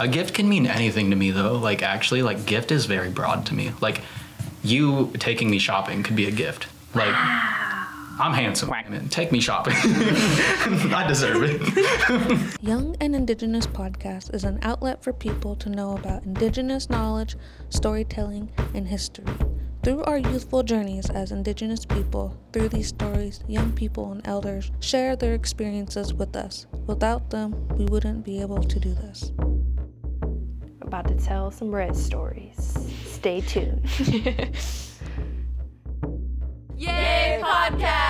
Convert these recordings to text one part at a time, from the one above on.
A gift can mean anything to me though. Like actually, like gift is very broad to me. Like you taking me shopping could be a gift. Like I'm handsome. Take me shopping. I deserve it. Young and Indigenous Podcast is an outlet for people to know about Indigenous knowledge, storytelling, and history. Through our youthful journeys as Indigenous people, through these stories, young people and elders share their experiences with us. Without them, we wouldn't be able to do this. About to tell some red stories. Stay tuned. Yay podcast!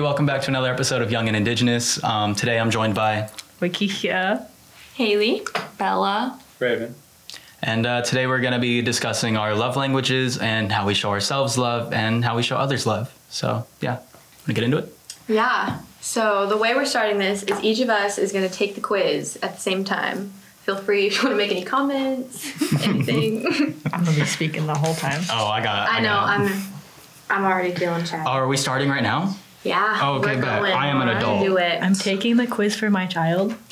Everybody. Welcome back to another episode of Young and Indigenous. Um, today, I'm joined by, Wakisha. Haley, Bella, Raven. and uh, today we're going to be discussing our love languages and how we show ourselves love and how we show others love. So, yeah, want to get into it? Yeah. So the way we're starting this is each of us is going to take the quiz at the same time. Feel free if you want to make any comments, anything. I'm gonna be speaking the whole time. Oh, I got. I know. got it. I'm. I'm already feeling shy. Oh, are we starting right now? Yeah. Oh, okay, we're bet. going. I am an adult. Do it. I'm taking the quiz for my child.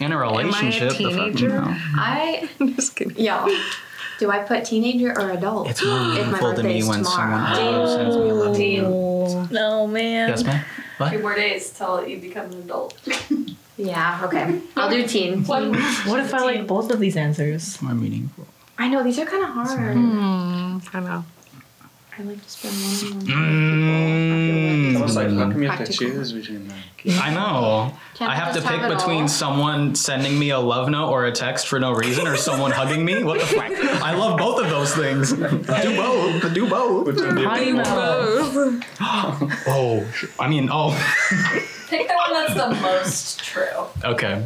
In a relationship. the fuck- teenager? no. I. I'm just kidding. Y'all. Do I put teenager or adult? It's more my meaningful to me birthday's when tomorrow. someone sends me a love Oh, no, man. Yes, ma'am. What? Few more days till you become an adult. Yeah. Okay. I'll do teen. teen. What if I like both of these answers? It's More meaningful. I know these are kind of hard. Hmm, I know. I like to spend one on mm. It's almost like, how come you have to Practical. choose between like? I know. Can't I we have to just pick have it between all? someone sending me a love note or a text for no reason or someone hugging me. What the fuck? I love both of those things. Do both. Do both. Which one do you do you think? Oh, I mean, oh. Pick the one that's the most true. Okay.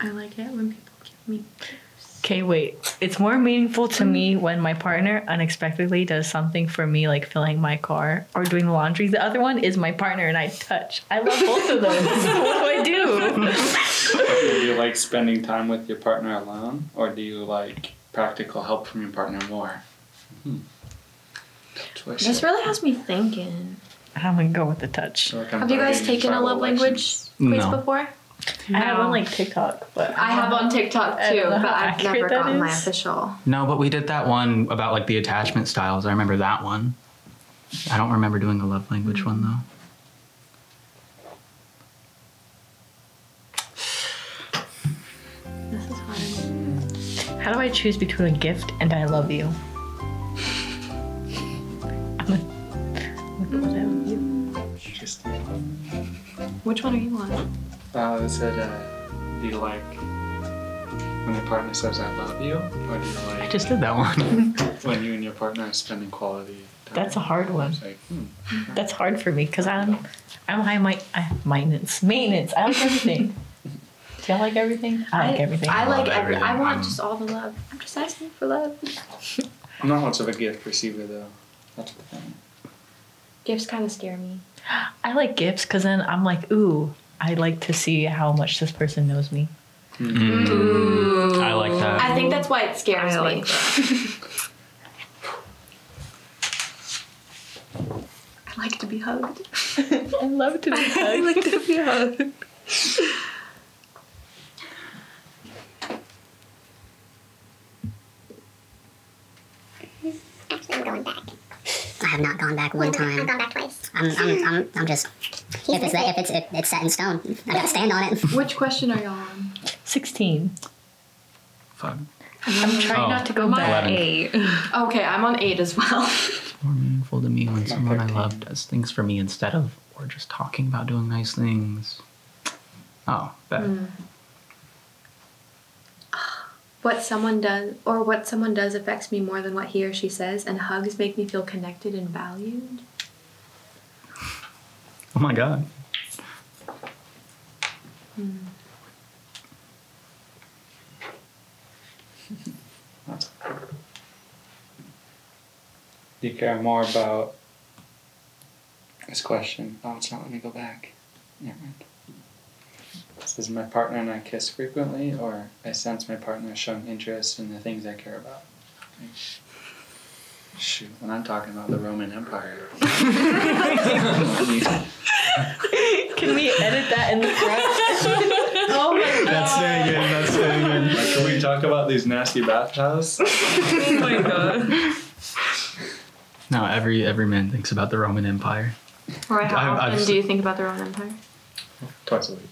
I like it when people give me. Okay, wait. It's more meaningful to me when my partner unexpectedly does something for me, like filling my car or doing the laundry. The other one is my partner and I touch. I love both of those. what do I do? Do you like spending time with your partner alone, or do you like practical help from your partner more? Hmm. This really has me thinking. I'm gonna go with the touch. So like Have you guys taken a love language quiz No. before? I have on like TikTok, but I have on TikTok too, but I've never that gotten my official. No, but we did that one about like the attachment styles. I remember that one. I don't remember doing a love language one though. This is hard. How do I choose between a gift and I love you? I'm gonna, I'm gonna go with I love you. Which one are you on? Uh, it said, uh, do you like when your partner says "I love you," or do you like? I just did that one. when you and your partner are spending quality time? That's a hard one. It's like, hmm. That's hard for me because I'm I'm high mi- I, maintenance. Maintenance. I like everything. Do y'all like everything? I like everything. I, I like love every. I everything. want just all the love. I'm just asking for love. I'm not much of a gift receiver though. That's the thing. Gifts kind of scare me. I like gifts because then I'm like, ooh, I like to see how much this person knows me. Mm, I like that. I think that's why it scares I me. like I like to be hugged. I love to be hugged. I like to be hugged. Actually, I'm going back. I have not gone back one time. I've gone back twice. I'm, I'm, I'm, I'm just. If it's if it's if it's set in stone, I gotta stand on it. Which question are y'all on? 16. Fuck. I'm trying Oh. not to go Am back. Eleven. Eight. Okay, I'm on eight as well. More meaningful to me when someone I love does things for me instead of or just talking about doing nice things. Oh, bet. What someone does, or what someone does, affects me more than what he or she says, and hugs make me feel connected and valued. Oh my God. Hmm. Do you care more about this question? Oh, it's not. Let me go back. Yeah. Does my partner and I kiss frequently, or I sense my partner showing interest in the things I care about? Shoot, when I'm talking about the Roman Empire. Can we edit that in the front? oh my god. That's staying in. That's staying in. Like, can we talk about these nasty bathhouses? Oh my god. No, every every man thinks about the Roman Empire. Or how I've- I've often do you think about the Roman Empire? Twice a week.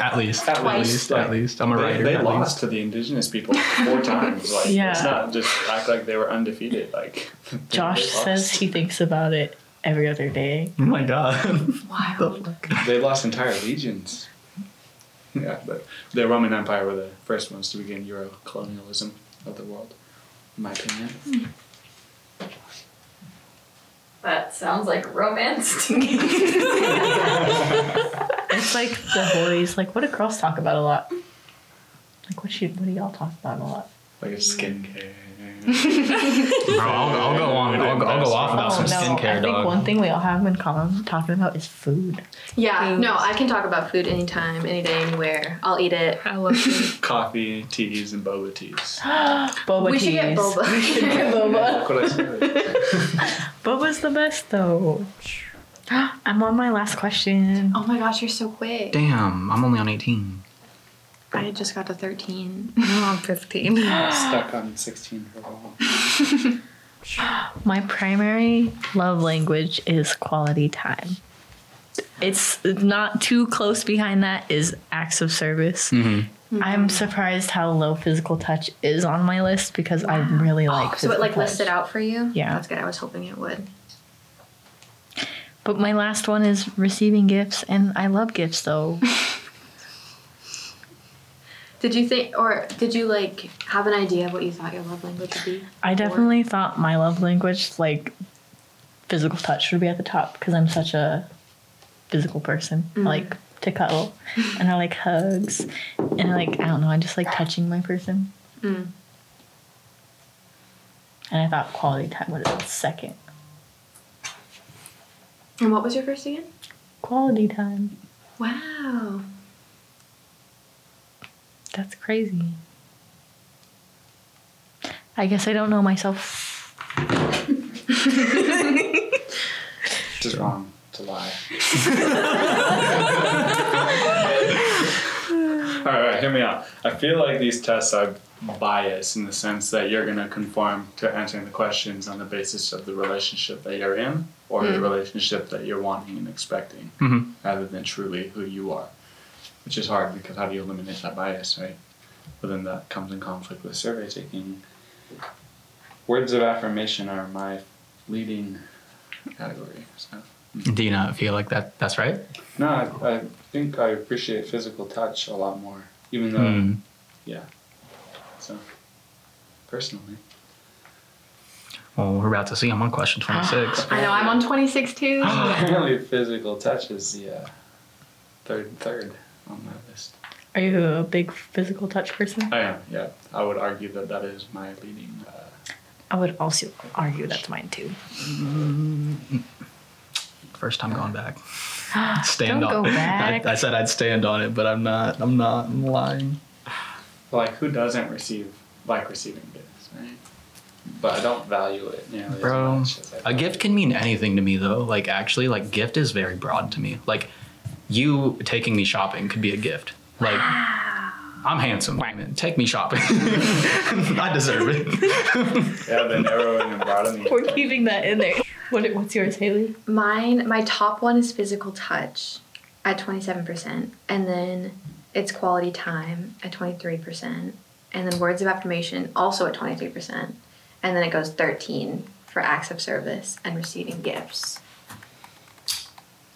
At least. At At least, least. like, At least. I'm a they, writer. They at lost least. to the indigenous people four times. Like Yeah. it's not just act like they were undefeated. Like Josh says he thinks about it every other day. Oh my god. Wild. they lost entire legions. Yeah, but the Roman Empire were the first ones to begin Euro colonialism of the world, in my opinion. Hmm. That sounds like romance to me. It's like the boys, like what do girls talk about a lot? Like what should what do y'all talk about a lot? Like skincare. Bro, I'll, I'll go on. I'll, go- I'll go off about oh, some Oh, no, skincare, I think dog. one thing we all have in common talking about is food. Yeah, no, I can talk about food anytime, any day, anywhere. I'll eat it. I love food. Coffee, teas, and boba teas. Boba we should get teas. boba. Boba. Look what I said. Boba's the best though. I'm on my last question. oh my gosh, you're so quick. Damn, I'm only on 18. I just got to 13. I'm on 15. Stuck on 16 for a while. My primary love language is quality time. It's not too close behind that is acts of service. Mm-hmm. I'm surprised how low physical touch is on my list because I really like So it like physical listed out for you? Yeah. That's good. I was hoping it would. But my last one is receiving gifts and I love gifts though. Did you think, or did you like have an idea of what you thought your love language would be? I before? definitely thought my love language like physical touch would be at the top because I'm such a physical person. I like to cuddle and I like hugs and I like I don't know, I just like touching my person. Mm. And I thought quality time would have been second. And what was your first again? Quality time. Wow. That's crazy. I guess I don't know myself. It's wrong to lie. all right, all right, hear me out. I feel like these tests are biased in the sense that you're going to conform to answering the questions on the basis of the relationship that you're in or the relationship that you're wanting and expecting Mhm. rather than truly who you are. Which is hard because how do you eliminate that bias, right? But then that comes in conflict with survey taking. Words of affirmation are my leading category. So. Do you not feel like that? That's right? No, I, I think I appreciate physical touch a lot more, even though, Hmm. yeah. So, personally, Well, we're about to see. I'm on question 26. I know, I'm on 26 too. apparently physical touch is the uh, third third on my list. Are you a big physical touch person? I am, yeah. I would argue that that is my leading. Uh, I would also argue that's mine too. First time going back. Stand Don't on go back. I, I said I'd stand on it, but I'm not. I'm not. I'm lying. like, who doesn't receive like receiving gifts, right? But I don't value it nearly Bro, as much as I a value- gift can mean anything to me though. Like actually, like gift is very broad to me. Like you taking me shopping could be a gift. Like I'm handsome. man. Take me shopping. I deserve it. Yeah, the narrowing and broadening. We're keeping that in there. What, what's yours, Haley? Mine, my top one is physical touch at 27%, and then it's quality time at 23%, and then words of affirmation also at 23%, and then it goes 13 for acts of service and receiving gifts.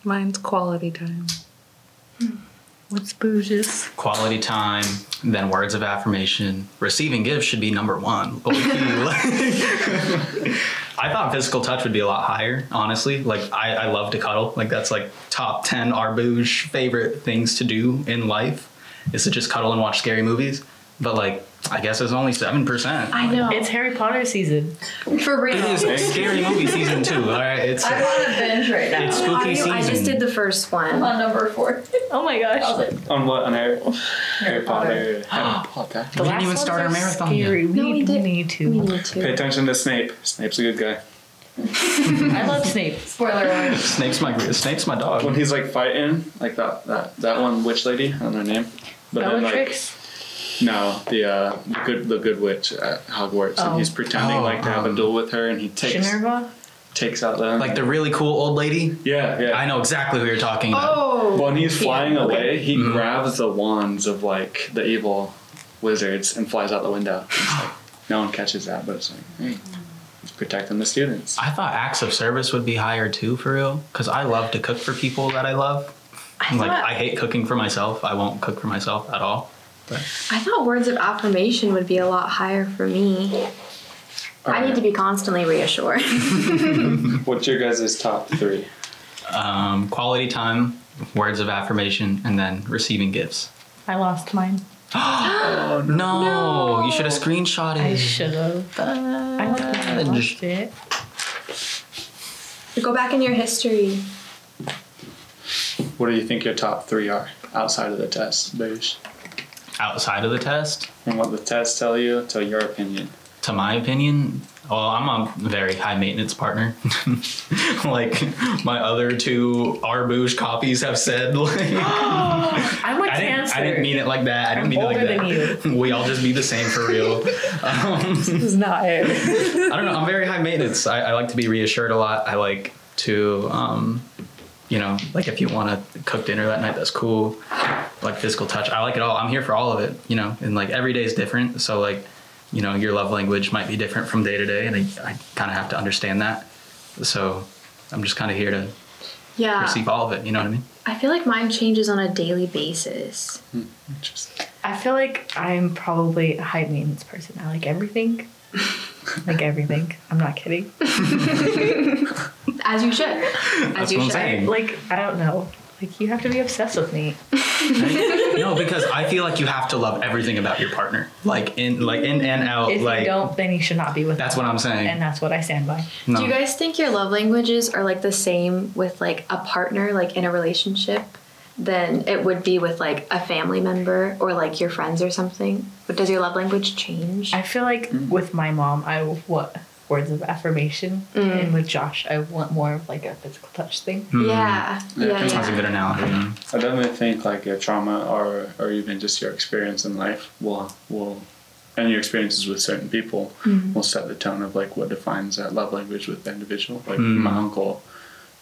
Mine's quality time. Hmm. What's Bouge's? Quality time, then words of affirmation. Receiving gifts should be number one. I thought physical touch would be a lot higher, honestly. Like I, I love to cuddle. Like that's like top ten Arbouge favorite things to do in life is to just cuddle and watch scary movies. But like I guess it's only seven percent. I know. It's Harry Potter season. for real. It is scary movie season two. All right, it's I'm on a binge right now. it's spooky you? season. I just did the first I'm one. on number four. Oh my gosh. On what? On Harry, Harry Potter. Potter. Harry Potter. The We didn't oh, even start our are marathon yet. We, No, we need, we did- need to. We need Pay attention to Snape. Snape's a good guy. I love Snape. Spoiler alert. Snape's my Snape's my dog. When he's like fighting, like that that that one witch lady, I don't know her name. But then like Bellatrix. No, the uh the good the good witch at Hogwarts, Oh. and he's pretending Oh, like to have a um, duel with her, and he takes Shinerva. takes out the Like the really cool old lady. yeah yeah. I know exactly who you're talking about. Oh. When he's flying away, he Mhm. grabs the wands of like the evil wizards and flies out the window. Like no one catches that, but it's like hey, he's protecting the students. I thought acts of service would be higher too, for real. Because I love to cook for people that I love. I like I hate cooking for myself. I won't cook for myself at all. I thought words of affirmation would be a lot higher for me. I need to be constantly reassured. What's your guys' top three? Um, quality time, words of affirmation, and then receiving gifts. I lost mine. Oh no! You should have screenshotted. It. I should have. I don't think I lost it. Go back in your history. What do you think your top three are outside of the test, Boosh? Outside of the test, From what the test tell you to your opinion. to my opinion, well, I'm a very high maintenance partner. like my other two Arbouche copies have said. Like, I'm a I didn't, cancer. I didn't mean it like that. I didn't I'm mean it like older that. than We all just be the same for real. Um, This is not it. I don't know. I'm very high maintenance. I, I like to be reassured a lot. I like to, um, you know, like if you want to cook dinner that night, that's cool. Like physical touch, I like it all. I'm here for all of it. You know, and like every day is different. So like, you know, your love language might be different from day to day, and I, I kind of have to understand that. So I'm just kind of here to Yeah. receive all of it. You know what I mean? I feel like mine changes on a daily basis. Hmm, interesting. I feel like I'm probably a high maintenance person. I like everything. like everything. I'm not kidding. As you should. As That's you what I'm should. saying. Like I don't know. Like you have to be obsessed with me. no, because I feel like you have to love everything about your partner, like in, like in and out. If like you don't, then you should not be with. that's them. what I'm saying. And that's what I stand by. no. Do you guys think your love languages are like the same with like a partner, like in a relationship, than it would be with like a family member or like your friends or something? But does your love language change? I feel like with my mom, I want words of affirmation, Mm. and with Josh, I want more of like a physical touch thing. Hmm. yeah. Yeah, Yeah. That's a good analogy. I definitely think like your trauma or or even just your experience in life will will and your experiences with certain people will set the tone of like what defines that love language with the individual. Like Mm. my uncle,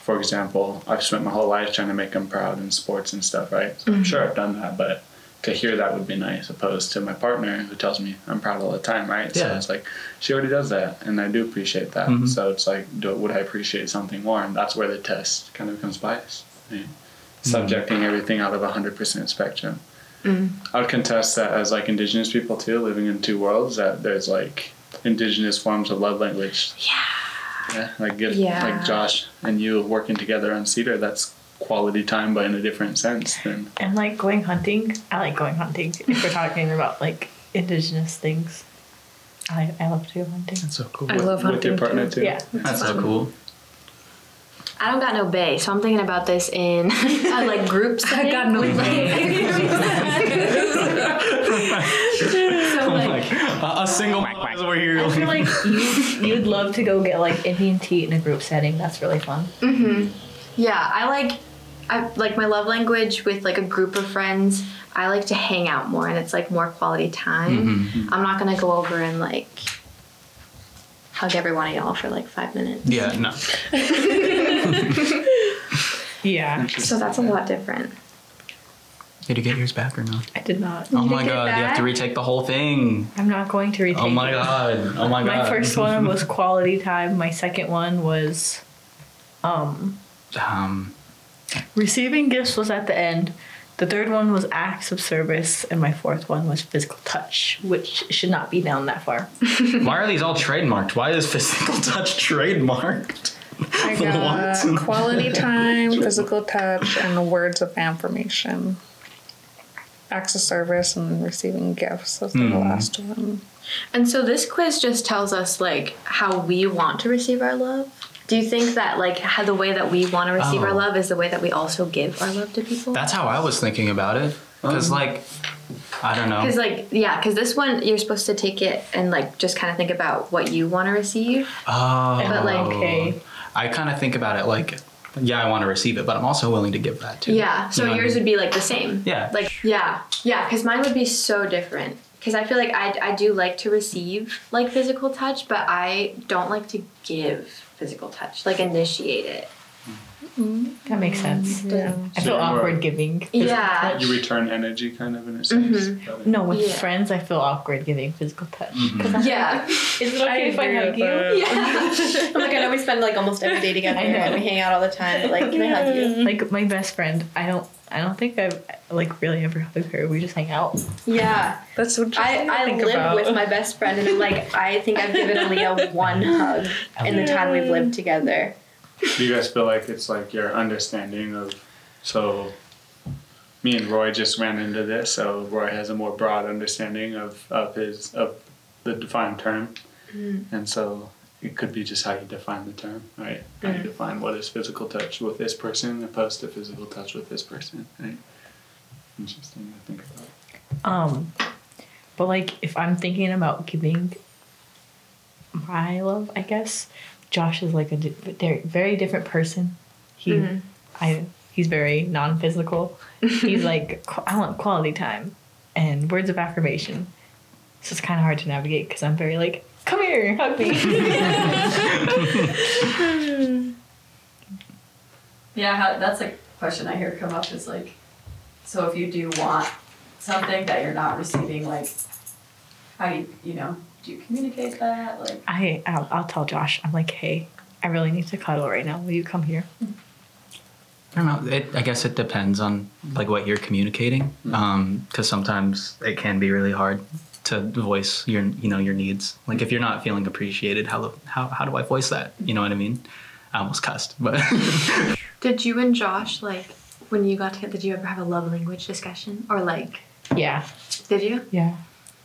for example, I've spent my whole life trying to make them proud in sports and stuff, right? So I'm mm-hmm. sure I've done that, but to hear that would be nice opposed to my partner who tells me I'm proud all the time, right? Yeah. So it's like she already does that and I do appreciate that. Mhm. So it's like do, would I appreciate something more? And that's where the test kind of becomes biased. Right? Mm-hmm. Subjecting everything out of a hundred percent spectrum. Mm-hmm. I would contest that as like indigenous people too, living in two worlds, that there's like indigenous forms of love language. Yeah. Yeah. Like get Yeah. like Josh and you working together on Cedar, that's quality time but in a different sense than And like going hunting, I like going hunting. If we're talking about like indigenous things, I I love to go hunting. That's so cool. I love hunting with your partner too. too. Yeah. That's so cool. I don't got no bay, so I'm thinking about this in a uh, like group setting. got no with, I'm like, a, a single mom is over here. I feel like you you'd love to go get like Indian tea in a group setting. That's really fun. Mm-hmm. Yeah, I like I like my love language with like a group of friends. I like to hang out more and it's like more quality time. Mm-hmm. I'm not gonna go over and like hug every one of y'all for like five minutes. yeah, no. Yeah, So that's a lot different. Did you get yours back or no? I did not. Oh my god, you have to retake the whole thing. I'm not going to retake. Oh my it. god. Oh my god. My first one was quality time. My second one was um Um, receiving gifts was at the end. The third one was acts of service, and my fourth one was physical touch, which should not be down that far. why are these all trademarked? Why is physical touch trademarked? I got What? quality time, physical touch, and the words of affirmation. Acts of service and receiving gifts. Those are the Mhm. last one. And so this quiz just tells us like how we want to receive our love. Do you think that like how the way that we want to receive our Oh. love is the way that we also give our love to people? That's how I was thinking about it. Because, like, I don't know. Because like yeah, because this one you're supposed to take it and like just kind of think about what you want to receive. Oh. But, like- Okay. I kind of think about it like, yeah, I want to receive it, but I'm also willing to give that too. Yeah. So You know what I yours mean? would be like the same. Yeah. Like yeah, yeah. Because mine would be so different. Because I feel like I I do like to receive like physical touch, but I don't like to give physical touch, like initiate it. Mm-hmm. That makes sense. Mm-hmm. Yeah. I So feel you're- awkward giving. Yeah. You return energy kind of in a sense. But- No, with Yeah. friends, I feel awkward giving physical touch. Mm-hmm. 'Cause I'm Yeah. like, is it okay if I hug you? Yeah. I'm like, I know we spend like almost every day together I know. and we hang out all the time, but like, can I hug you? Like my best friend, I don't, I don't think I've like really ever hugged her. We just hang out. Yeah. That's what I, I think live about. with my best friend and I'm like, I think I've given Aaliyah one hug in the time we've lived together. Do you guys feel like it's like your understanding of so me and Roy just ran into this, so Roy has a more broad understanding of, of his of the defined term. And so it could be just how you define the term, right? How you define what is physical touch with this person opposed to physical touch with this person, right? Interesting to think about. Um, but like if I'm thinking about giving my love, I guess Josh is like a di- very different person. He, mm-hmm. I, he's very non-physical. he's like I want quality time and words of affirmation. So it's kind of hard to navigate because I'm very like, come here, hug me. Yeah, how, that's a question I hear come up is like, so if you do want something that you're not receiving, like, how do you, you know, do you communicate that? Like, I, I'll, I'll tell Josh. I'm like, hey, I really need to cuddle right now. Will you come here? I don't know. It, I guess it depends on like what you're communicating, mm-hmm. um, because sometimes it can be really hard to voice your you know your needs. Like if you're not feeling appreciated, how how how do I voice that? You know what I mean? I almost cussed, but Did you and Josh like when you got to? Did you ever have a love language discussion or like? Yeah. Did you? Yeah.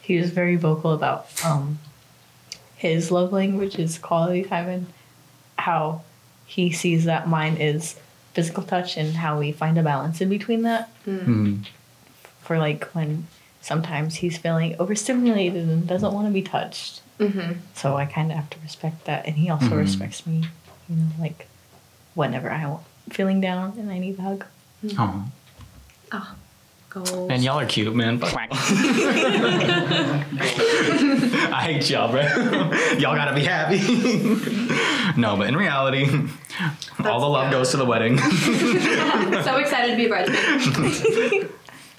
He was very vocal about um his love language is quality time and how he sees that mine is physical touch and how we find a balance in between that. Mhm. For like when sometimes he's feeling overstimulated and doesn't want to be touched. Mm-hmm. So I kind of have to respect that and he also Mhm. respects me, you know, like whenever I'm feeling down and I need a hug. oh, Goals. man, y'all are cute, man. I hate y'all, bro. y'all gotta be happy. no, but in reality, all the love goes to the wedding. so excited to be a bridesmaid.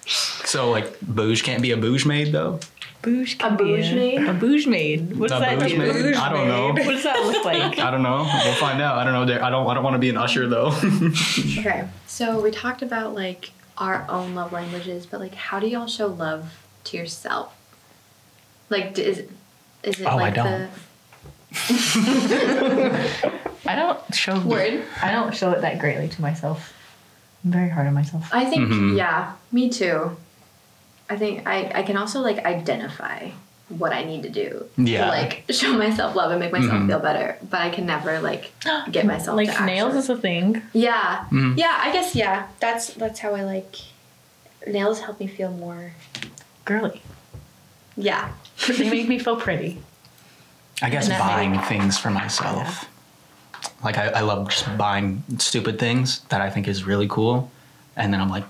so like, bouge can't be a bouge maid though. Bouge A can be bouge maid? A bouge maid. What does A that bouge do? maid? I don't know. What does that look like? I don't know. We'll find out. I don't know. I don't. I don't want to be an usher though. Okay, so we talked about like our own love languages, but like, how do y'all show love to yourself? Like, d- is it Oh, I like don't. I don't show Word. I don't show it that greatly to myself. I'm very hard on myself. I think Mhm. yeah, me too. I think I I can also like identify what I need to do Yeah. to like show myself love and make myself Mhm. feel better, but I can never like get myself like to nails actually- is a thing. Yeah, Mhm. yeah. I guess yeah. That's that's how I like. Nails help me feel more. Girly. Yeah. They make me feel pretty. I guess buying make- things for myself. Like I, I love just buying stupid things that I think is really cool, and then I'm like,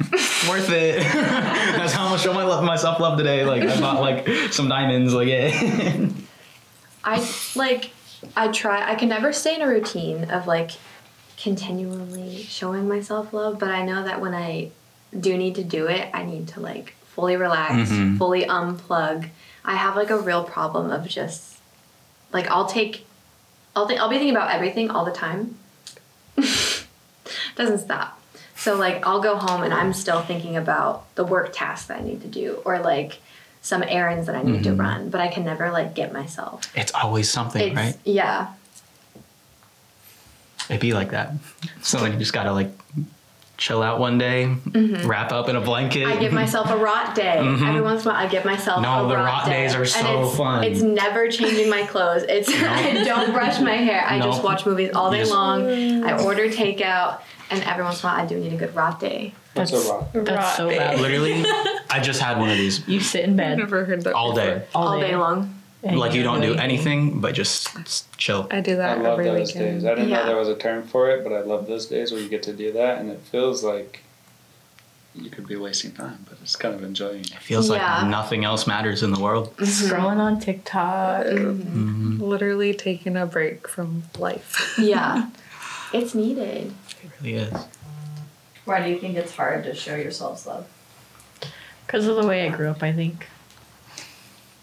worth it. That's how I'm gonna show my love, myself love today. Like I bought like some diamonds. Like yeah. I like I try I can never stay in a routine of like continually showing myself love, but I know that when I do need to do it, I need to like fully relax, Mhm. fully unplug. I have like a real problem of just like I'll take I'll think I'll be thinking about everything all the time. Doesn't stop. So like I'll go home and I'm still thinking about the work tasks that I need to do or like some errands that I need to Mhm. run, but I can never like get myself It's always something, it's right? yeah. It'd be like that. So like you just gotta like chill out one day, wrap up in a blanket. Mm-hmm. I give myself a rot day. Every once in a while, I give myself Mm-hmm. No, a the rot, rot day. days are And so it's, fun. It's never changing my clothes. It's I don't brush my hair. I just watch movies all day long. I order takeout, and every once in a while, I do need a good rot day. That's a rot. That's so bad. Literally, I just had one of these You sit in bed Never heard that all day. All, day. long. and Like you don't do really- anything but just chill. I do I that love every those weekend. days. I didn't Yeah. know there was a term for it, but I love those days where you get to do that, and it feels like you could be wasting time, but it's kind of enjoying it. It feels Yeah. like nothing else matters in the world. Mm-hmm. Scrolling on TikTok. Mm-hmm. Mm-hmm. Literally taking a break from life. Yeah, it's needed. It really is. Why do you think it's hard to show yourselves love? Because of the way I grew up, I think.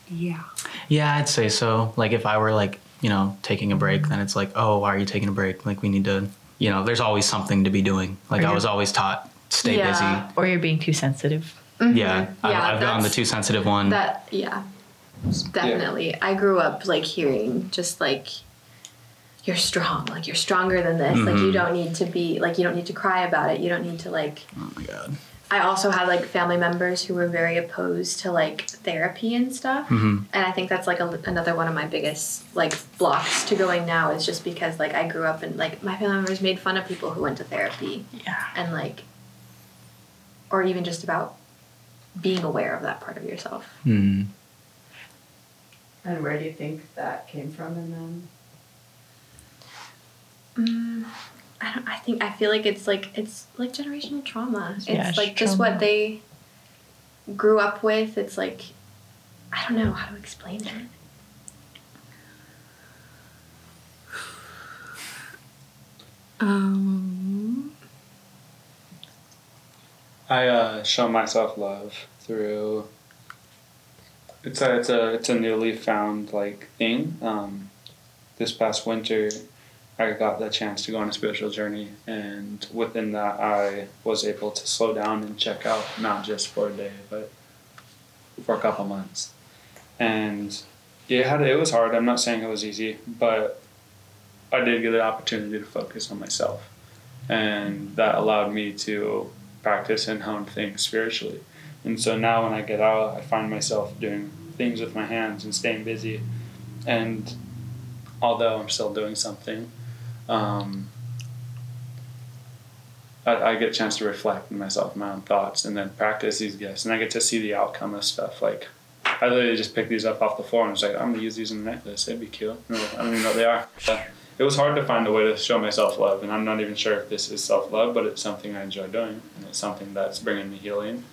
yeah. Yeah, I'd say so. Like if I were like, you know, taking a break, then it's like, oh, why are you taking a break? Like we need to, you know, there's always something to be doing. Like I was always taught, stay Yeah. Or you're being too sensitive. busy. Yeah, I've, Yeah, I've gotten the too sensitive one. That yeah, definitely. I grew up like hearing just like you're strong, like you're stronger than this. Like you Mhm. don't need to be like you don't need to cry about it. You don't need to like. oh my god. I also had like family members who were very opposed to like therapy and stuff. hmm And I think that's like a, another one of my biggest like blocks to going now is just because like I grew up and like my family members made fun of people who went to therapy Yeah. and like or even just about being aware of that part of yourself. hmm And where do you think that came from in them? Mm, I don't. I think I feel like it's like it's like generational trauma. It's Yeah, it's like just trauma. what they grew up with. It's like I don't know how to explain it. Um. I uh, show myself love through. It's a it's a it's a newly found like thing. Um, this past winter, I got the chance to go on a spiritual journey, and within that, I was able to slow down and check out, not just for a day, but for a couple months. And it, had, it was hard. I'm not saying it was easy, but I did get an opportunity to focus on myself, and that allowed me to practice and hone things spiritually. And so now when I get out, I find myself doing things with my hands and staying busy. And although I'm still doing something, um, I, I get a chance to reflect on myself, my own thoughts, and then practice these gifts. And I get to see the outcome of stuff. Like, I literally just picked these up off the floor and was like, I'm gonna use these in the necklace. It'd be cute. I don't even know what they are. But it was hard to find a way to show myself love, and I'm not even sure if this is self love, but it's something I enjoy doing, and it's something that's bringing me healing,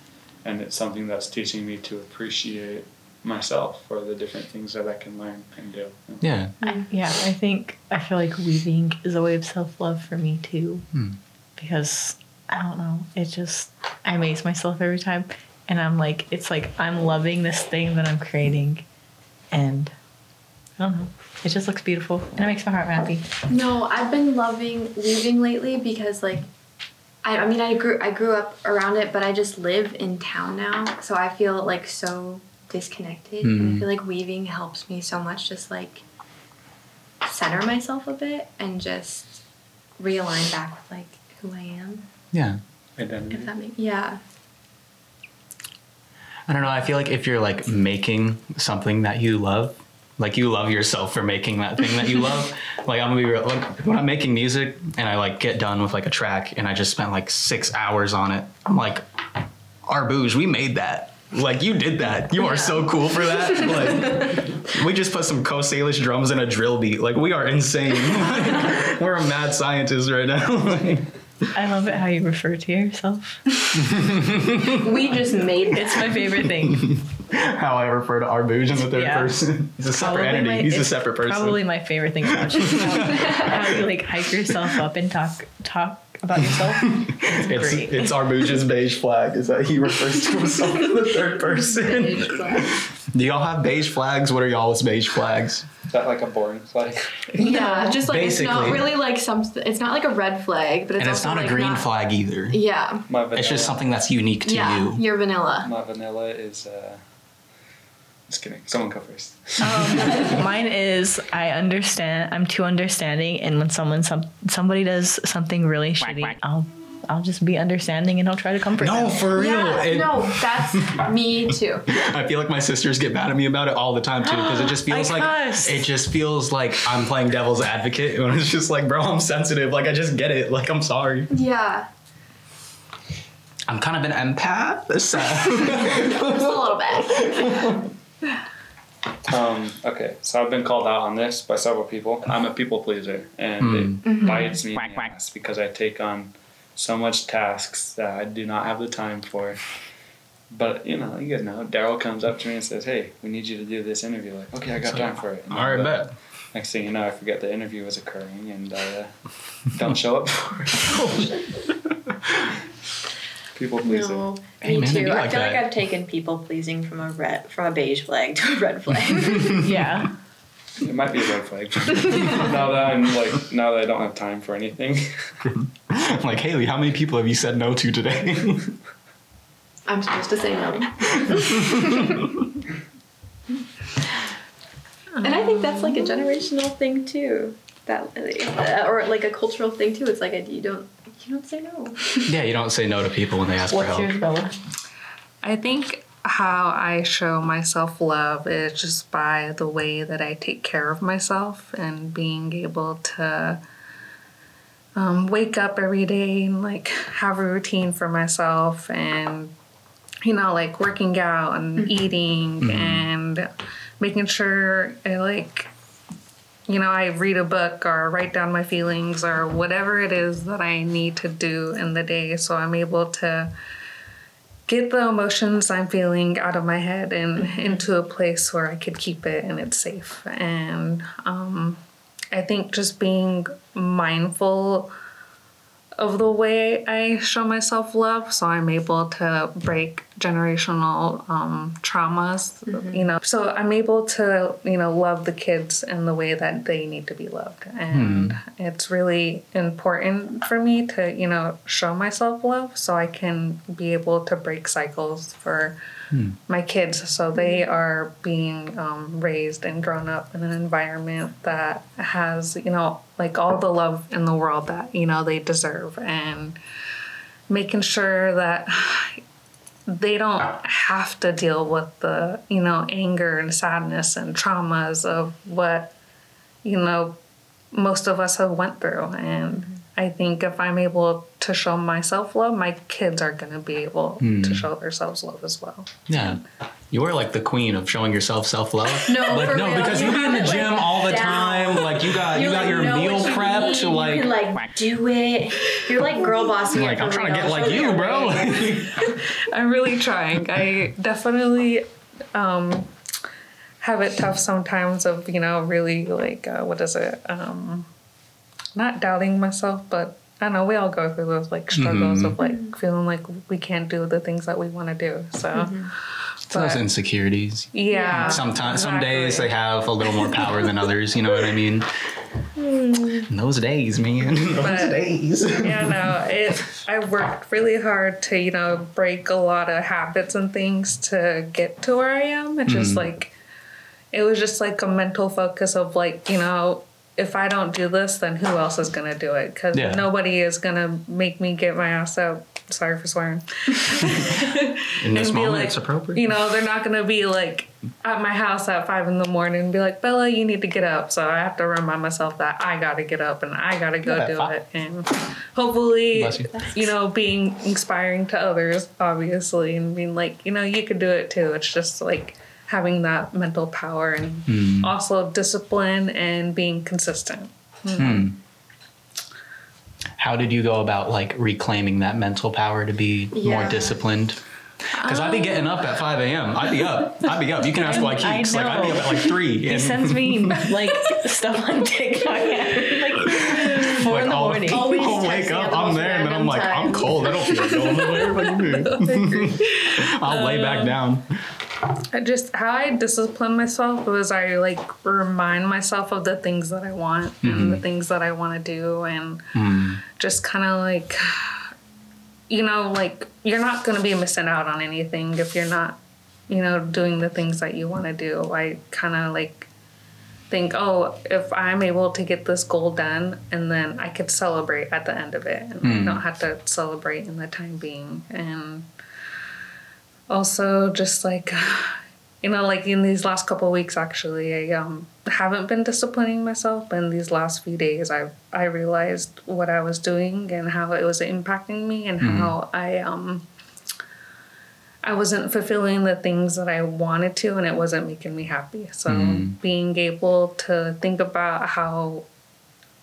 and it's something that's teaching me to appreciate myself for the different things that I can learn and do. Yeah. I, yeah, I think I feel like weaving is a way of self love for me too. Hmm. Because I don't know, it just I amaze myself every time, and I'm like, it's like I'm loving this thing that I'm creating, and I don't know, it just looks beautiful and it makes my heart happy. No, I've been loving weaving lately because like I, I mean I grew I grew up around it, but I just live in town now, so I feel like so disconnected. And I Mhm. feel like weaving helps me so much just like center myself a bit and just realign back with like who I am. Yeah. Identity. If that makes yeah. I don't know. I feel like if you're like making something that you love, like you love yourself for making that thing that you love. Like I'm gonna be real. Like, when I'm making music and I like get done with like a track and I just spent like six hours on it. I'm like, Arbouge, we made that. Like you did that. You are so cool for that. Like we just put some Coast Salish drums and a drill beat. Like we are insane. Like, we're a mad scientist right now. I love it how you refer to yourself. We just made It's my favorite thing. How I refer to Arbouge in the third Yeah. person. He's a separate Probably entity. my- He's a separate person. Probably my favorite thing about you. How, how you like hype yourself up and talk talk about yourself. It's, It's great. it's Arbouge's beige flag. Is that he refers to himself in the third person? Do y'all have beige flags? What are y'all's beige flags? Is that like a boring flag? Yeah, just like it's not really like some. It's not like a red flag, but it's and it's also not a green not- flag either. Yeah, My vanilla. It's just something that's unique to yeah, you. you're vanilla. My vanilla is. Uh, just kidding. Someone go first. Um, mine is I understand. I'm too understanding, and when someone some somebody does something really shitty, I'll I'll just be understanding and I'll try to comfort you. No, them. for real. Yeah, It- no, that's me too. I feel like my sisters get mad at me about it all the time too, because it just feels I like cussed. it just feels like I'm playing devil's advocate, and it's just like, bro, I'm sensitive. Like I just get it. Like I'm sorry. Yeah, I'm kind of an empath. So. just a little bit. Um, okay, so I've been called out on this by several people. I'm a people pleaser, and it bites me in the ass because I take on so much tasks that I do not have the time for. But you know, you guys know, Daryl comes up to me and says, "Hey, we need you to do this interview." Like, okay, I got So, time for it. And all right, bet. Next thing you know, I forget the interview was occurring and I uh, don't show up for it. people pleasing. No, Hey, me man, too. I like feel like. I've taken people pleasing from a red from a beige flag to a red flag. Yeah. It might be a red flag. now that I'm like, now that I don't have time for anything. I'm like Haley, how many people have you said no to today? I'm supposed to say no. and I think that's like a generational thing too. That uh, or like a cultural thing too. It's like a, you don't you don't say no. yeah, you don't say no to people when they ask for help. yours, Bella? I think how I show myself love is just by the way that I take care of myself and being able to um, wake up every day and like have a routine for myself and you know like working out and eating and making sure I like you know I read a book or write down my feelings or whatever it is that I need to do in the day so I'm able to get the emotions I'm feeling out of my head and into a place where I could keep it and it's safe. And um, I think just being mindful of the way I show myself love, so I'm able to break generational um, traumas, you know. So I'm able to, you know, love the kids in the way that they need to be loved, and it's really important for me to, you know, show myself love, so I can be able to break cycles for my kids, so they are being um, raised and grown up in an environment that has, you know, like all the love in the world that you know they deserve, and making sure that they don't have to deal with the you know anger and sadness and traumas of what you know most of us have went through. And i think if i'm able to show myself love my kids are going to be able to show themselves love as well Yeah. You are like the queen of showing yourself self love. No, like for no, real. because you, You be in the gym like, all the down. time. Like you got you You, got like, your know meal what you prepped. need. Like, you can like do it. You're like girl bossing like. I'm trying to get like you, bro. i'm really trying i definitely um have it tough sometimes of you know really like uh, what is it um not doubting myself but I don't know. We all go through those like struggles of mm-hmm. like feeling like we can't do the things that we want to do. So, mm-hmm. Those but- insecurities. yeah. Sometimes, some days they have a little more power than others. You know what I mean? Hmm. And those days, man. Those But- days. yeah, no, it. I worked really hard to you know break a lot of habits and things to get to where I am. It's just mm-hmm. like, it was just like a mental focus of like you know. If I don't do this, then who else is gonna do it? Because Yeah. nobody is gonna make me get my ass up. Sorry for swearing. In this and moment, like, it's appropriate. You know, they're not gonna be like at my house at five in the morning and be like, Bella, you need to get up. So I have to remind myself that I gotta get up and I gotta go Yeah, do fi- it. And hopefully, you. you know, being inspiring to others, obviously, and being like, you know, you could do it too. It's just like having that mental power and Hmm. also discipline and being consistent. Hmm. Hmm. How did you go about like reclaiming that mental power to be more disciplined? Because I'd be um, getting up at 5 a.m. I'd be up. I'd be up. You can ask why I Keeks. Like I'd be up at like three. He sends me like stuff on TikTok at like four in the I'll- morning. Always I'll wake up, the I'm there, and then I'm random like, I'm cold. I don't feel like going nowhere. Do? I'll lay back um, down. I just how I discipline myself was I like remind myself of the things that I want and the mm-hmm. things that I want to do and mm. just kind of like you know like you're not going to be missing out on anything if you're not you know doing the things that you want to do. I kind of like think, oh, if I'm able to get this goal done, and then I could celebrate at the end of it, and mm. I don't have to celebrate in the time being. And also, just like, you know, like in these last couple of weeks, actually, I um, haven't been disciplining myself, but in these last few days, I I realized what I was doing and how it was impacting me, and how I um. I wasn't fulfilling the things that I wanted to, and it wasn't making me happy. So, being able to think about how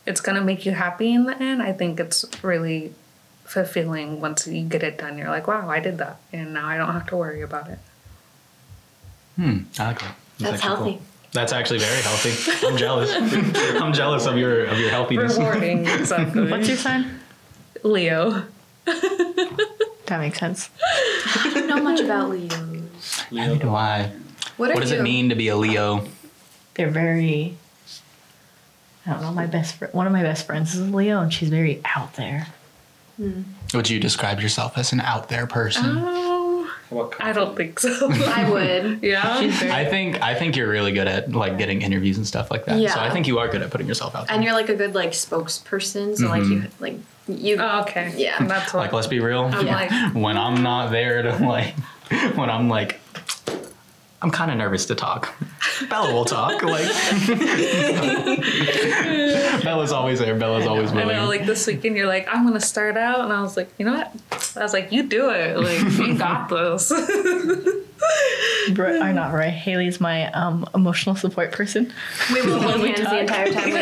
it's going to make you happy in the end, I think it's really fulfilling once you get it done. You're like, wow, I did that, and now I don't have to worry about it. Hmm. I like that. That's actually healthy. cool. That's actually very healthy. I'm jealous. I'm jealous of your of your healthiness. Rewarding, exactly. What's your sign? Leo? That makes sense. I don't know much about Leos. Neither do I. What, What does you? it mean to be a Leo? They're very. I don't know. My best friend, one of my best friends is a Leo, and she's very out there. Hmm. Would you describe yourself as an out there person? Oh, I don't think so. I would. yeah. I think I think you're really good at like getting interviews and stuff like that. Yeah. So I think you are good at putting yourself out there. And you're like a good like spokesperson, so like you mm-hmm. like you. Oh, okay. Yeah. That's what. like let's be real. I'm Yeah. like, when I'm not there to like when I'm like I'm kind of nervous to talk. Bella will talk. Like Bella's always there. Bella's always willing. I willing. know, like this weekend, you're like, I'm gonna start out, and I was like, you know what? I was like, you do it. Like, you got this. Bro, I'm not right. Haley's my um, emotional support person. We will hold hands the entire time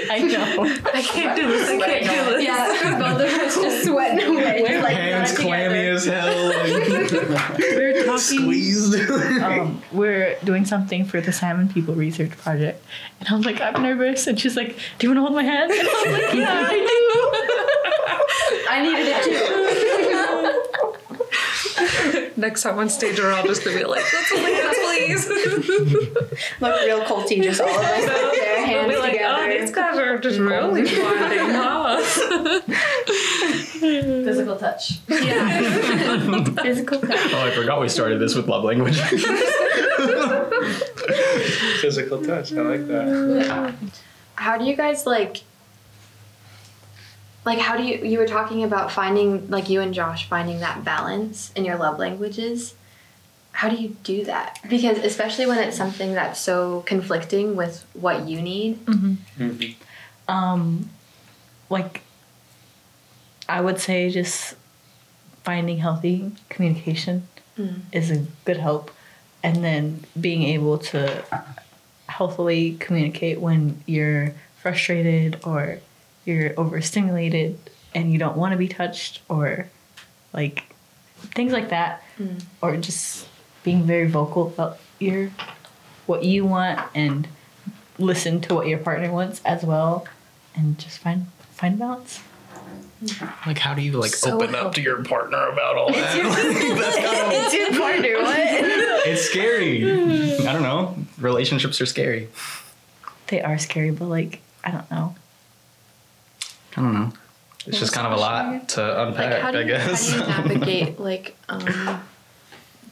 we have to talk. I know. I can't do this. I can't do this. Yeah, both of us just sweating away. just, like, Hands clammy as hell. We're talking. Squeezed. Um, we're doing something for the Salmon People Research Project, and I'm like, I'm nervous, and she's like, Do you want to hold my hand? And I'm like, Yeah, I do. I needed it too. Next time on stage, we're all just gonna be like, let's hold hands, please. Look real culty, just all of us up there, We'll hands oh, be like, together. oh, these guys are just really bonding, huh? Physical touch. yeah. Physical touch. Oh, I forgot we started this with love language. Physical touch. I like that. How do you guys like? Like, how do you? You were talking about finding, like, you and Josh finding that balance in your love languages. How do you do that? Because especially when it's something that's so conflicting with what you need. Mhm. um, like, I would say just finding healthy communication Mm. is a good help, and then being able to healthily communicate when you're frustrated or you're overstimulated and you don't want to be touched or like things like that Mm. or just being very vocal about your what you want and listen to what your partner wants as well and just find find balance like, how do you like So open up to your partner about all that? That's kind of it's your partner what it's scary. I don't know. Relationships are scary. they are scary but like i don't know I don't know. It's just kind of a lot to unpack, Like, how do I guess. how do you navigate like um,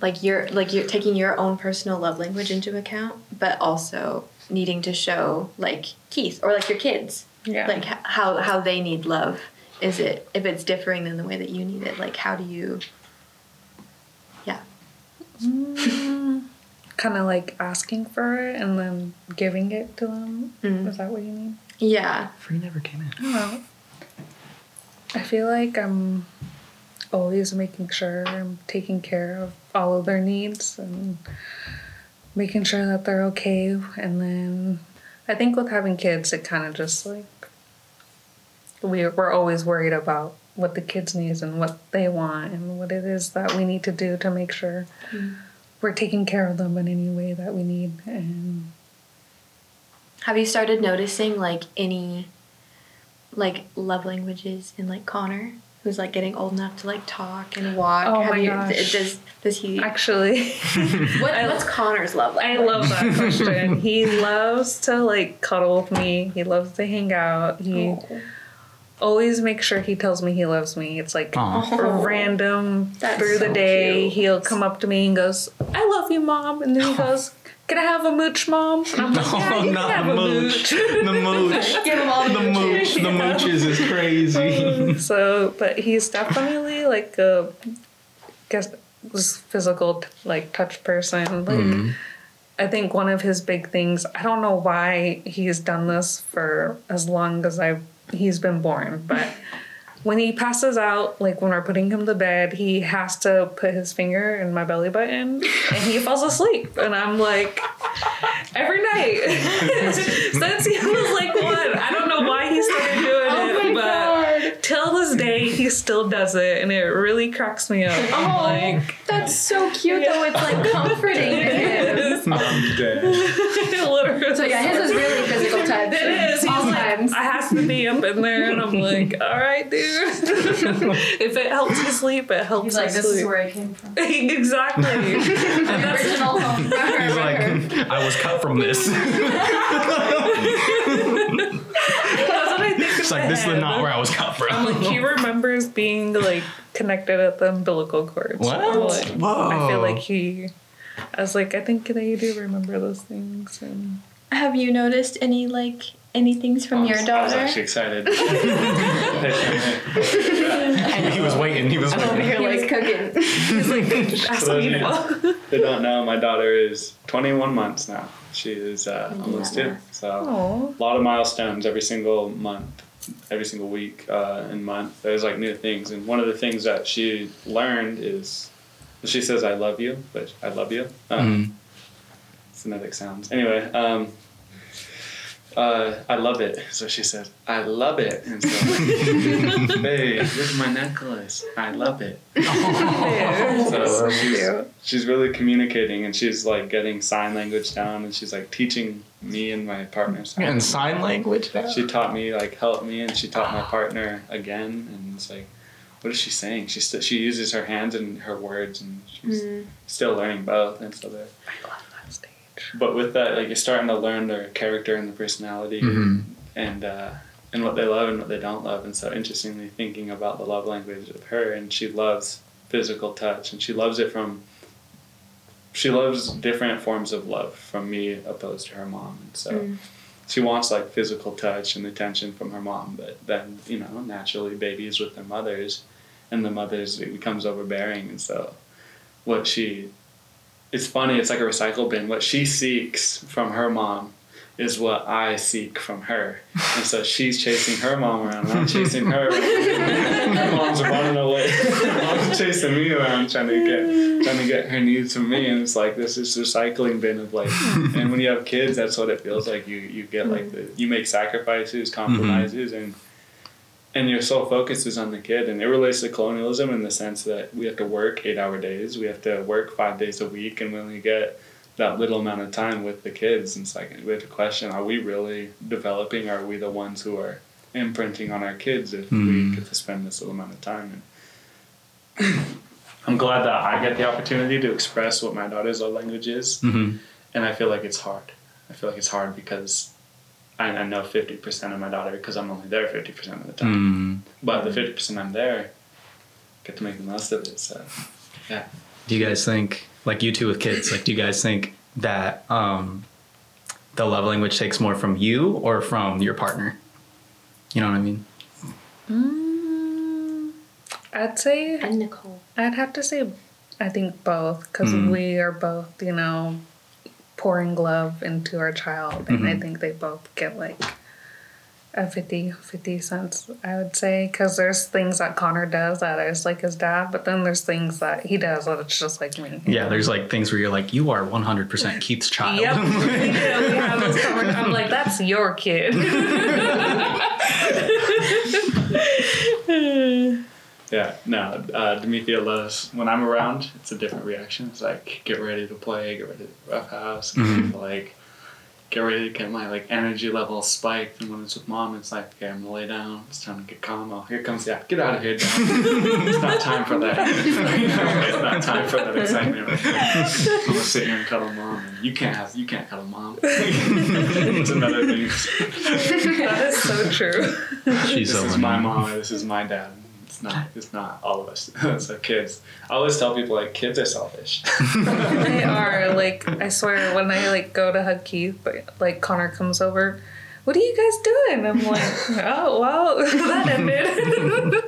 like you're like you're taking your own personal love language into account, but also needing to show like Keith or like your kids Yeah. like how how they need love is it if it's differing than the way that you need it like how do you yeah kind of like asking for it and then giving it to them. Mm. Is that what you mean? yeah Free never came in. I. I feel like I'm always making sure I'm taking care of all of their needs and making sure that they're okay. And then I think with having kids, it kind of just like we we're always worried about what the kids need and what they want and what it is that we need to do to make sure mm-hmm. we're taking care of them in any way that we need. And have you started noticing like any like love languages in like Connor who's like getting old enough to like talk and walk Oh have my you gosh. does does he actually, what, what's Connor's love I love that question. he loves to like cuddle with me. He loves to hang out. He Oh. always makes sure he tells me he loves me. It's like Aw. Oh. random That's through the so day. cute. He'll come up to me and goes, "I love you, mom," and then he goes, Can I have a mooch, mom? And I'm like, yeah, Oh, you not can have a mooch. The mooch. Give them all The mooch. The mooches is crazy. So, but he's definitely like a, guess, this physical like touch person. Like, Mm-hmm. I think one of his big things. I don't know why he's done this for as long as I've he's been born, but. When he passes out, like when we're putting him to bed, he has to put his finger in my belly button and he falls asleep. And I'm like, every night. Since he was like one. I don't know why he started doing till this day he still does it and it really cracks me up. I'm like That's so cute though. It's like comforting to him. I'm dead. literally. So yeah, his is really physical touch. It is. He's All like, times. I have to be up in there, and I'm like, all right, dude. if it helps you sleep, it helps He's you like, this sleep. is where I came from. exactly. And that's- Original home. He's like, I was cut from this. that's what I think. It's like this is not where I was cut from. I'm like, he remembers being like connected at the umbilical cord. So I'm What? like, Whoa. I feel like he. I was like, I think that you do remember those things, and Have you noticed any like any things from your daughter? I was actually excited. he was waiting. He was I'm over waiting. here He was cooking. he's like, ask So me then- they don't know my daughter is 21 months now. She is uh, almost two. So Aw. a lot of milestones every single month, every single week uh, and month. There's like new things, and one of the things that she learned is she says "I love you," but I love you. Um, Mhm. Phonetic sounds. Anyway, um, uh, I love it. So she said, "I love it," and so, hey, here's my necklace. I love it. So she's, she's really communicating and she's like getting sign language down and she's like teaching me and my partner sign And language. sign language. now? She taught me like help me and she taught my partner again and it's like what is she saying? She st- she uses her hands and her words and she's still learning both and so they're I love that stage. But with that like you're starting to learn their character and the personality Mhm. and uh, and what they love and what they don't love. And so interestingly, thinking about the love language of her, and she loves physical touch, and she loves it from. She loves different forms of love from me opposed to her mom, and so she wants like physical touch and attention from her mom. But then you know naturally babies with their mothers, and the mothers it becomes overbearing, and so what she. It's funny. It's like a recycle bin. What she seeks from her mom is what I seek from her. And so she's chasing her mom around, and I'm chasing her. her mom's running away. mom's chasing me around, trying to get trying to get her needs from me. And it's like this is recycling bin of like. And when you have kids, that's what it feels like. You you get like the you make sacrifices, compromises, and and your sole focus is on the kid. And it relates to colonialism in the sense that we have to work eight hour days. We have to work five days a week, and we only get that little amount of time with the kids. And it's like we have to question: Are we really developing? Are we the ones who are imprinting on our kids if we Mm. get to spend this little amount of time? And I'm glad that I get the opportunity to express what my daughter's love language is, Mhm. and I feel like it's hard. I feel like it's hard because I, I know fifty percent of my daughter because I'm only there fifty percent of the time. Mm. But the fifty percent I'm there, get to make the most of it. So yeah. Do you guys think, like you two with kids, like do you guys think that um, the love language takes more from you or from your partner? You know what I mean? Mm, I'd say And Nicole. I'd have to say I think both because Mm. we are both you know pouring love into our child and I Mhm. think they both get like a 50 50 cents I would say because there's things that Connor does that is like his dad but then there's things that he does that it's just like me Yeah, there's like things where you're like, you are 100% Keith's child. Yep, we. We have this conversation. I'm like, that's your kid. Yeah, no, uh, Demetria loves when I'm around. It's a different reaction. It's like get ready to play, get ready to roughhouse, get ready to, like get ready to get my like energy level spiked. And when it's with mom, it's like okay, I'm gonna lay down. It's time to get calm. Oh, here comes yeah, get out of here, it's not time for that. it's not time for that excitement. Right now. I'm gonna sit here and cuddle mom, and you can't have you can't cuddle mom. it's another thing. that is so true. She's This so is funny. my mom. This is my dad. It's not. It's not all of us. so kids. I always tell people like kids are selfish. they are like I swear when I like go to hug Keith, like, like Connor comes over. What are you guys doing? I'm like, oh well, that ended.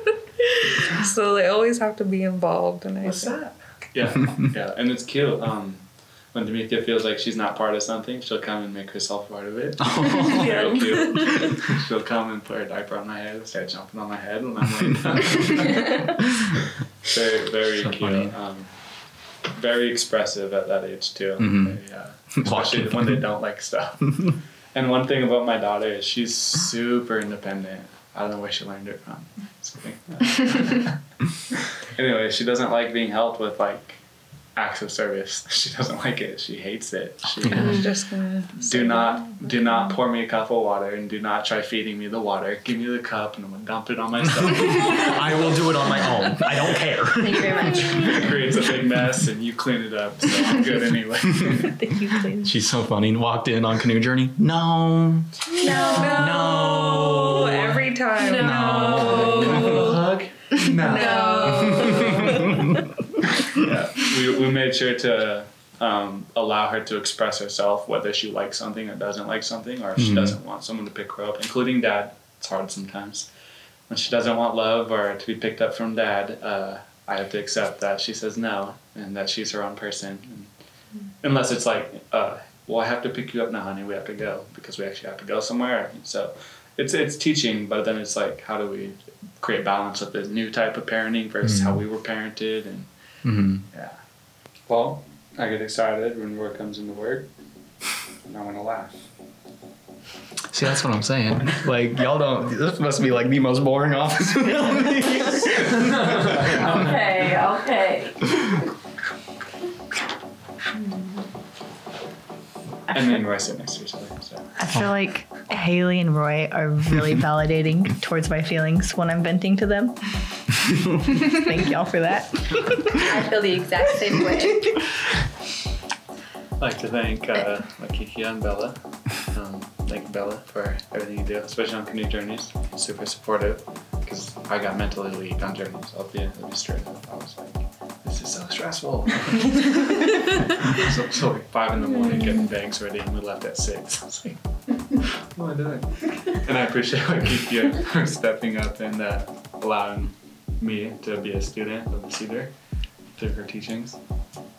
so they always have to be involved, and I What's that? Yeah, yeah, and it's cute. Um, when Demetria feels like she's not part of something, she'll come and make herself part of it. Yeah. Very cute. She'll come and put her diaper on my head and start jumping on my head and I'm like, down. very, very So cute. Um, very expressive at that age too. Mhm. They, uh, especially when they don't like stuff. and one thing about my daughter is she's super independent. I don't know where she learned it from. Just kidding. anyway, she doesn't like being helped with like acts of service. She doesn't like it. She hates it. She I'm just gonna do not do not pour me a cup of water and do not try feeding me the water. Give me the cup and I'm gonna dump it on myself. I will do it on my own. I don't care. Thank you very much. it creates a big mess and you clean it up, so I'm good anyway. Thank you, please. She's so funny. Walked in on canoe journey. No. No. No. Every time. No. hug? yeah, we, we made sure to um, allow her to express herself, whether she likes something or doesn't like something, or if she Mhm. doesn't want someone to pick her up, including dad. It's hard sometimes. When she doesn't want love or to be picked up from dad, uh, I have to accept that she says no and that she's her own person. And unless it's like, uh, well, I have to pick you up now, honey. We have to go because we actually have to go somewhere. So it's it's teaching, but then it's like, how do we create balance with the new type of parenting versus how we were parented and hmm yeah. Well, I get excited when word comes into word, and I want to laugh. See, that's what I'm saying. Like, y'all don't. This must be like the most boring office. Okay, okay. And then Roy sit next to each other. So. I feel like Haley and Roy are really validating towards my feelings when I'm venting to them. Thank y'all for that. I feel the exact same way. I'd like to thank uh, Makiki and Bella. Um, thank Bella, for everything you do, especially on canoe journeys. Super supportive, because I got mentally weak on journeys. I'll be, I'll be straight up. I was like, this is so stressful. so, so like five in the morning getting bags ready, and we left at six. I was like, what am I doing? And I appreciate Makiki for stepping up and uh, allowing me to be a student of the Cedar through her teachings.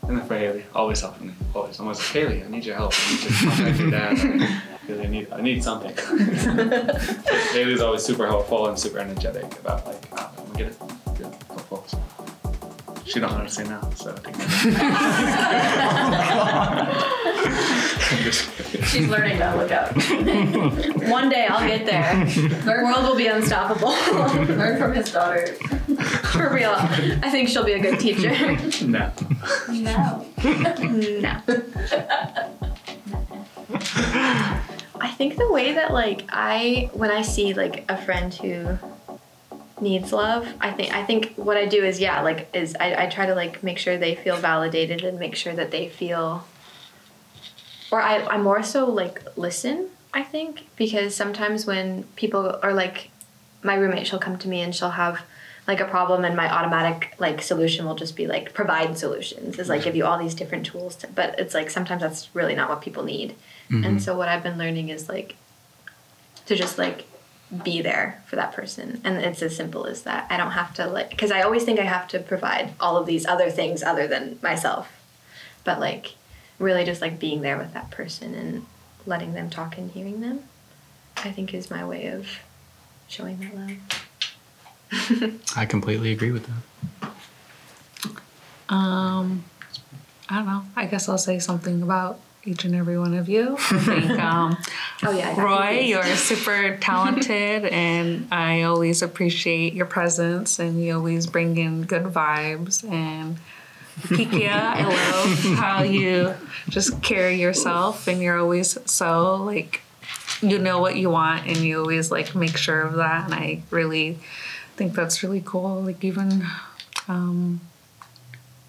And then for Haley, always helping me. Always. I'm always like, Haley, I need your help. I need you to contact your dad. Because I need, I need something. Haley's always super helpful and super energetic about like, oh, I'm gonna get it. Good, helpful. So she don't know to say no, so I think. I'm just kidding. She's learning that. Look out. One day I'll get there. The world will be unstoppable. Learn from his daughter. For real. I think she'll be a good teacher. No. No. no. I think the way that like I when I see like a friend who needs love, I think I think what I do is yeah, like is I, I try to like make sure they feel validated and make sure that they feel or I, I more so like listen, I think, because sometimes when people are like my roommate she'll come to me and she'll have like a problem and my automatic like solution will just be like provide solutions is like give you all these different tools to, but it's like sometimes that's really not what people need. Mm-hmm. And so what i've been learning is like to just like be there for that person and it's as simple as that i don't have to like because i always think i have to provide all of these other things other than myself but like really just like being there with that person and letting them talk and hearing them i think is my way of showing that love I completely agree with that. Um, I don't know. I guess I'll say something about each and every one of you. I think um, oh yeah Roy, you're super talented, and I always appreciate your presence, and you always bring in good vibes. And Kikia, I love how you just carry yourself, and you're always so like you know what you want, and you always like make sure of that. And I really think that's really cool. Like even, um,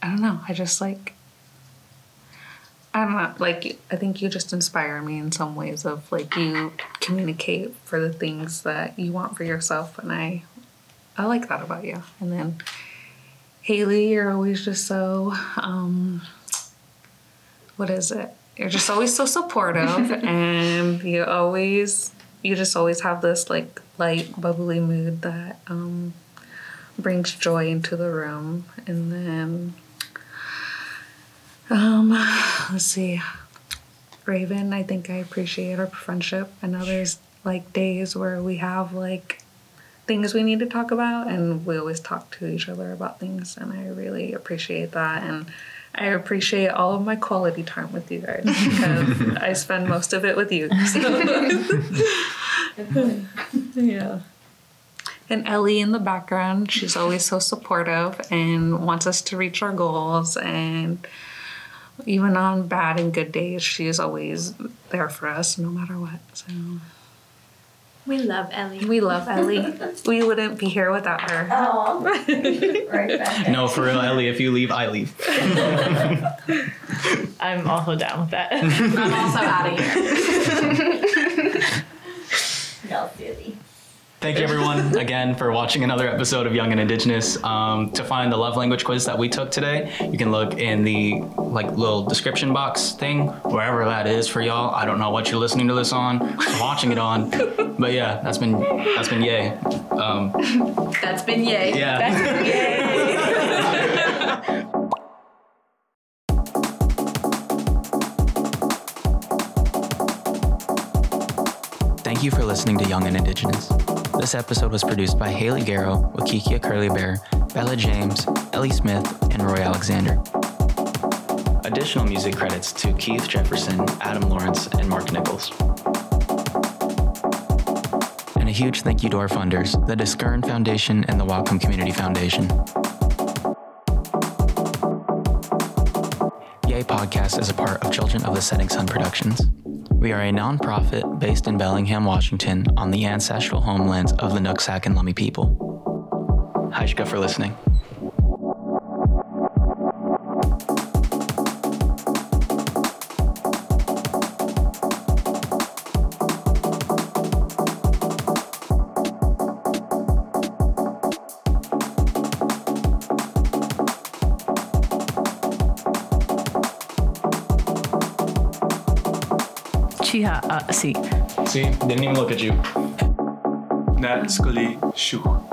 I don't know. I just like. I don't know, like I think you just inspire me in some ways of like you communicate for the things that you want for yourself and I I like that about you. And then Haley, you're always just so um, what is it? You're just always so supportive, and you always you just always have this like light, bubbly mood that um, brings joy into the room. And then, um, let's see, Raven. I think I appreciate our friendship. I know there's like days where we have like things we need to talk about and we always talk to each other about things and i really appreciate that and i appreciate all of my quality time with you guys because i spend most of it with you so. yeah and ellie in the background she's always so supportive and wants us to reach our goals and even on bad and good days she is always there for us no matter what so We love Ellie. we love Ellie. we wouldn't be here without her. Oh, right. No, for real, Ellie. If you leave, I leave. I'm also down with that. I'm also out of here. No, silly. Thank you, everyone, again for watching another episode of Young and Indigenous. Um, to find the love language quiz that we took today, you can look in the like little description box thing, wherever that is for y'all. I don't know what you're listening to this on, watching it on, but yeah, that's been that's been yay. Um, That's been yay. yeah. Thank you for listening to Young and Indigenous. This episode was produced by Haley Garrow, Wakikia Curly Bear, Bella James, Ellie Smith, and Roy Alexander. Additional music credits to Keith Jefferson, Adam Lawrence, and Mark Nichols. And a huge thank you to our funders, the Discuren Foundation and the Whatcom Community Foundation. Yay Podcast is a part of Children of the Setting Sun Productions. We are a nonprofit based in Bellingham, Washington, on the ancestral homelands of the Nooksack and Lummi people. Hajka for listening. Chiha, uh, see. See, didn't even look at you. Nat Scully Shu.